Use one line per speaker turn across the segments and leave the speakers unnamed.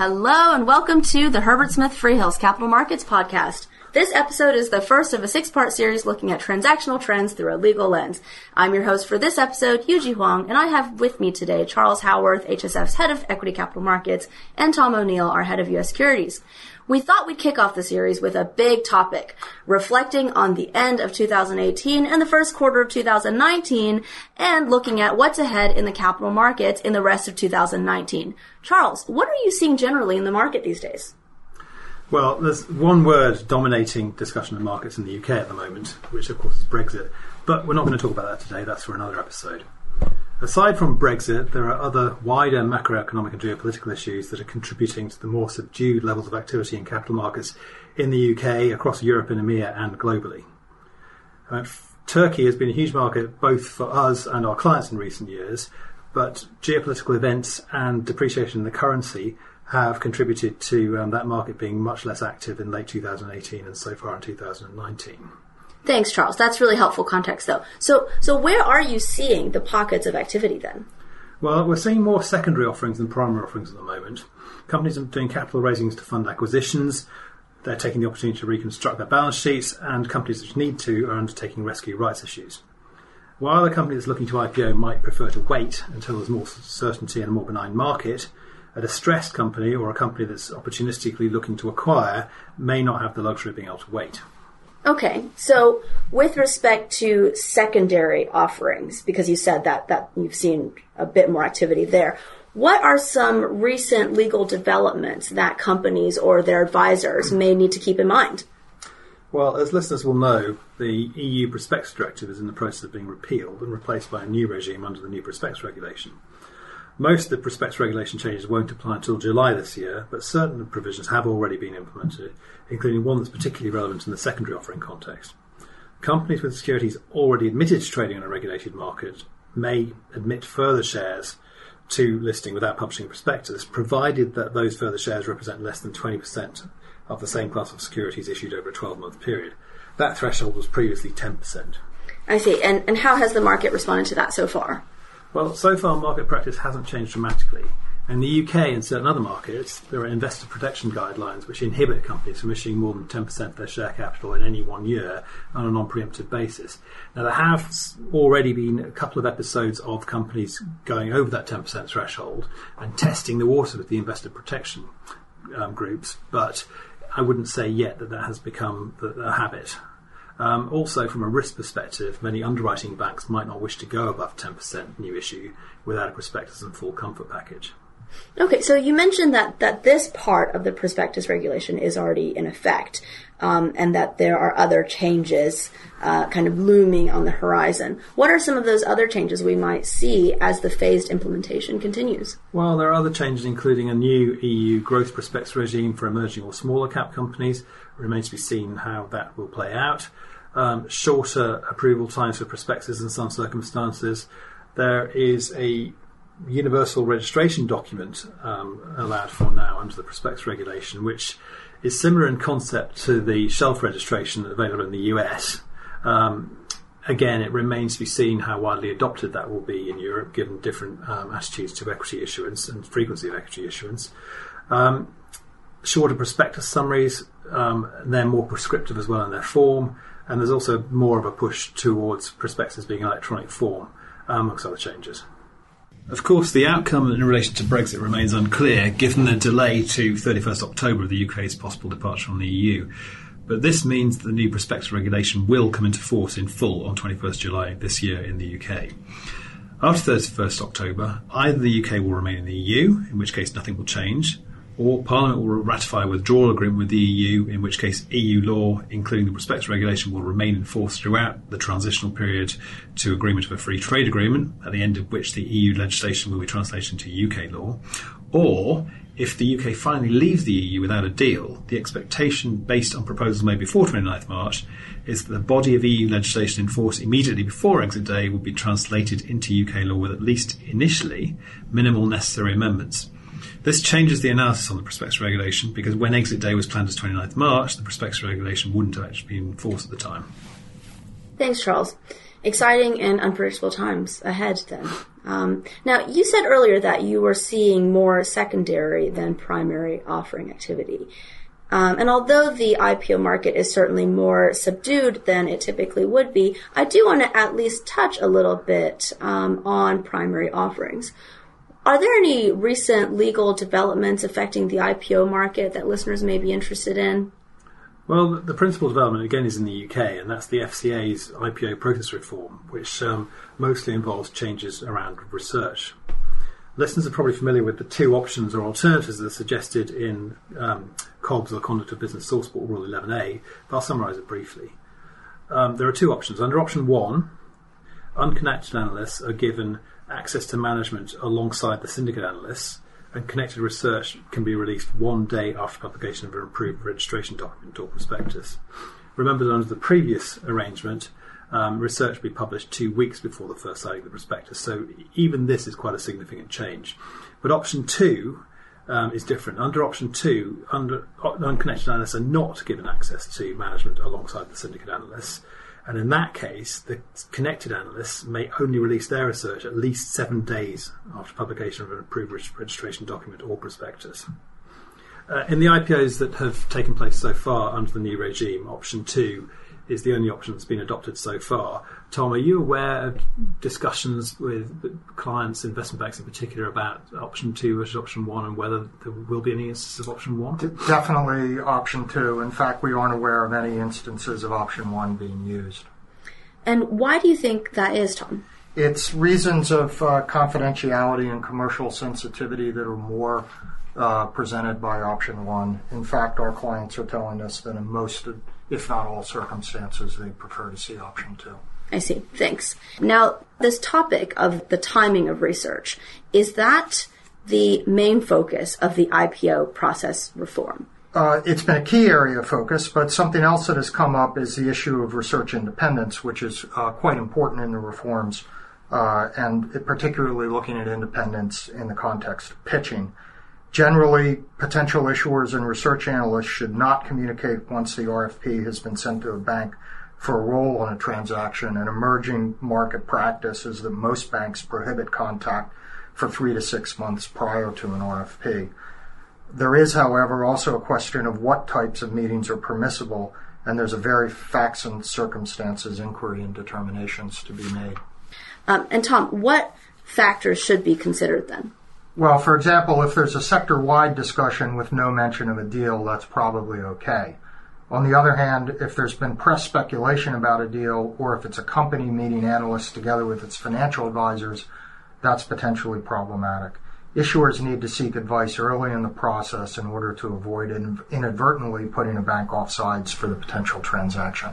Hello and welcome to the Herbert Smith Freehills Capital Markets Podcast. This episode is the first of a six part series looking at transactional trends through a legal lens. I'm your host for this episode, Yuji Huang, and I have with me today Charles Howarth, HSF's head of equity capital markets, and Tom O'Neill, our head of U.S. securities. We thought we'd kick off the series with a big topic, reflecting on the end of 2018 and the first quarter of 2019, and looking at what's ahead in the capital markets in the rest of 2019. Charles, what are you seeing generally in the market these days?
Well, there's one word dominating discussion of markets in the UK at the moment, which of course is Brexit. But we're not going to talk about that today, that's for another episode. Aside from Brexit, there are other wider macroeconomic and geopolitical issues that are contributing to the more subdued levels of activity in capital markets in the UK, across Europe and EMEA, and globally. Uh, Turkey has been a huge market both for us and our clients in recent years, but geopolitical events and depreciation in the currency have contributed to um, that market being much less active in late 2018 and so far in 2019.
Thanks, Charles. That's really helpful context, though. So, so where are you seeing the pockets of activity then?
Well, we're seeing more secondary offerings than primary offerings at the moment. Companies are doing capital raisings to fund acquisitions. They're taking the opportunity to reconstruct their balance sheets, and companies which need to are undertaking rescue rights issues. While a company that's looking to IPO might prefer to wait until there's more certainty and a more benign market, a distressed company or a company that's opportunistically looking to acquire may not have the luxury of being able to wait.
Okay, so with respect to secondary offerings, because you said that that you've seen a bit more activity there, what are some recent legal developments that companies or their advisors may need to keep in mind?
Well, as listeners will know, the EU Prospectus Directive is in the process of being repealed and replaced by a new regime under the new prospectus regulation. Most of the prospectus regulation changes won't apply until July this year, but certain provisions have already been implemented, including one that's particularly relevant in the secondary offering context. Companies with securities already admitted to trading on a regulated market may admit further shares to listing without publishing a prospectus, provided that those further shares represent less than 20% of the same class of securities issued over a 12 month period. That threshold was previously 10%.
I see. And, and how has the market responded to that so far?
Well, so far market practice hasn't changed dramatically. In the UK and certain other markets, there are investor protection guidelines which inhibit companies from issuing more than 10% of their share capital in any one year on a non preemptive basis. Now, there have already been a couple of episodes of companies going over that 10% threshold and testing the water with the investor protection um, groups, but I wouldn't say yet that that has become a habit. Um, also, from a risk perspective, many underwriting banks might not wish to go above 10% new issue without a prospectus and full comfort package.
Okay, so you mentioned that, that this part of the prospectus regulation is already in effect, um, and that there are other changes uh, kind of looming on the horizon. What are some of those other changes we might see as the phased implementation continues?
Well, there are other changes, including a new EU growth prospectus regime for emerging or smaller cap companies. It remains to be seen how that will play out um, shorter approval times for prospectuses in some circumstances. There is a universal registration document um, allowed for now under the prospectus regulation, which is similar in concept to the shelf registration available in the US. Um, again, it remains to be seen how widely adopted that will be in Europe, given different um, attitudes to equity issuance and frequency of equity issuance. Um, shorter prospectus summaries, um, they're more prescriptive as well in their form and there's also more of a push towards prospectus being electronic form, um, amongst other changes. Of course, the outcome in relation to Brexit remains unclear, given the delay to 31st October of the UK's possible departure from the EU. But this means the new prospectus regulation will come into force in full on 21st July this year in the UK. After 31st October, either the UK will remain in the EU, in which case nothing will change, or Parliament will ratify a withdrawal agreement with the EU, in which case EU law, including the prospectus regulation, will remain in force throughout the transitional period to agreement of a free trade agreement, at the end of which the EU legislation will be translated into UK law. Or, if the UK finally leaves the EU without a deal, the expectation, based on proposals made before 29th March, is that the body of EU legislation in force immediately before exit day will be translated into UK law with at least initially minimal necessary amendments. This changes the analysis on the prospectus regulation because when exit day was planned as 29th March, the prospectus regulation wouldn't have actually been in force at the time.
Thanks, Charles. Exciting and unpredictable times ahead then. Um, now, you said earlier that you were seeing more secondary than primary offering activity. Um, and although the IPO market is certainly more subdued than it typically would be, I do want to at least touch a little bit um, on primary offerings. Are there any recent legal developments affecting the IPO market that listeners may be interested in?
Well, the principal development again is in the UK, and that's the FCA's IPO process reform, which um, mostly involves changes around research. Listeners are probably familiar with the two options or alternatives that are suggested in um, COBS, or Conduct of Business Sourcebook Rule 11A, but I'll summarise it briefly. Um, there are two options. Under option one, unconnected analysts are given access to management alongside the syndicate analysts, and connected research can be released one day after publication of an approved registration document or prospectus. Remember that under the previous arrangement, um, research will be published two weeks before the first signing of the prospectus. So even this is quite a significant change. But option two um, is different. Under option two, under, unconnected analysts are not given access to management alongside the syndicate analysts. And in that case, the connected analysts may only release their research at least seven days after publication of an approved registration document or prospectus. Uh, in the IPOs that have taken place so far under the new regime, option two is the only option that's been adopted so far. Tom, are you aware of discussions with clients, investment banks in particular, about option two versus option one and whether there will be any instances of option one?
Definitely option two. In fact, we aren't aware of any instances of option one being used.
And why do you think that is, Tom?
It's reasons of uh, confidentiality and commercial sensitivity that are more uh, presented by option one. In fact, our clients are telling us that in most if not all circumstances, they prefer to see option two.
I see. Thanks. Now, this topic of the timing of research, is that the main focus of the IPO process reform?
Uh, it's been a key area of focus, but something else that has come up is the issue of research independence, which is uh, quite important in the reforms, uh, and particularly looking at independence in the context of pitching. Generally, potential issuers and research analysts should not communicate once the RFP has been sent to a bank for a role in a transaction. An emerging market practice is that most banks prohibit contact for three to six months prior to an RFP. There is, however, also a question of what types of meetings are permissible, and there's a very facts and circumstances inquiry and determinations to be made.
Um, and Tom, what factors should be considered then?
Well, for example, if there's a sector-wide discussion with no mention of a deal, that's probably okay. On the other hand, if there's been press speculation about a deal, or if it's a company meeting analysts together with its financial advisors, that's potentially problematic. Issuers need to seek advice early in the process in order to avoid inadvertently putting a bank off sides for the potential transaction.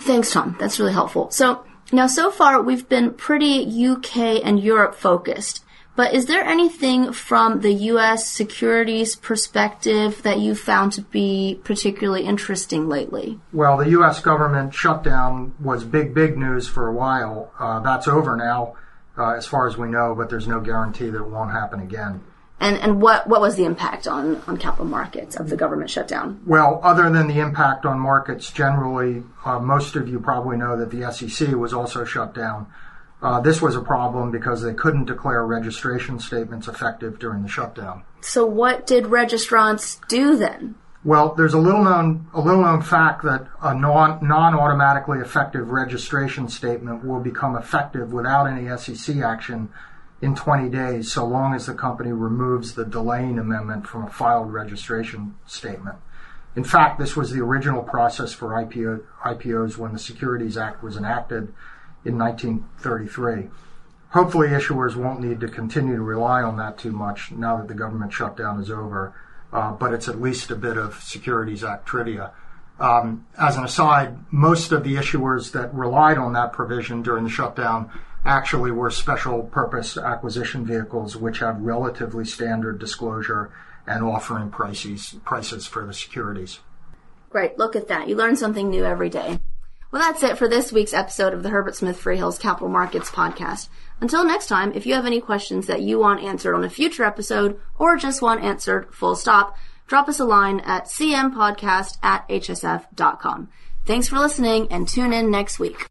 Thanks, Tom. That's really helpful. So, now so far we've been pretty UK and Europe focused. But is there anything from the U.S. securities perspective that you found to be particularly interesting lately?
Well, the U.S. government shutdown was big, big news for a while. Uh, that's over now, uh, as far as we know, but there's no guarantee that it won't happen again.
And, and what, what was the impact on, on capital markets of the government shutdown?
Well, other than the impact on markets generally, uh, most of you probably know that the SEC was also shut down. Uh, this was a problem because they couldn't declare registration statements effective during the shutdown.
So what did registrants do then?
Well, there's a little known a little known fact that a non non automatically effective registration statement will become effective without any SEC action in 20 days, so long as the company removes the delaying amendment from a filed registration statement. In fact, this was the original process for IPO, IPOs when the Securities Act was enacted in 1933. Hopefully, issuers won't need to continue to rely on that too much now that the government shutdown is over, uh, but it's at least a bit of Securities Act trivia. Um, as an aside, most of the issuers that relied on that provision during the shutdown actually were special purpose acquisition vehicles, which have relatively standard disclosure and offering prices, prices for the securities.
Great. Look at that. You learn something new every day. Well, that's it for this week's episode of the Herbert Smith Freehills Capital Markets Podcast. Until next time, if you have any questions that you want answered on a future episode or just want answered full stop, drop us a line at cmpodcast at hsf.com. Thanks for listening and tune in next week.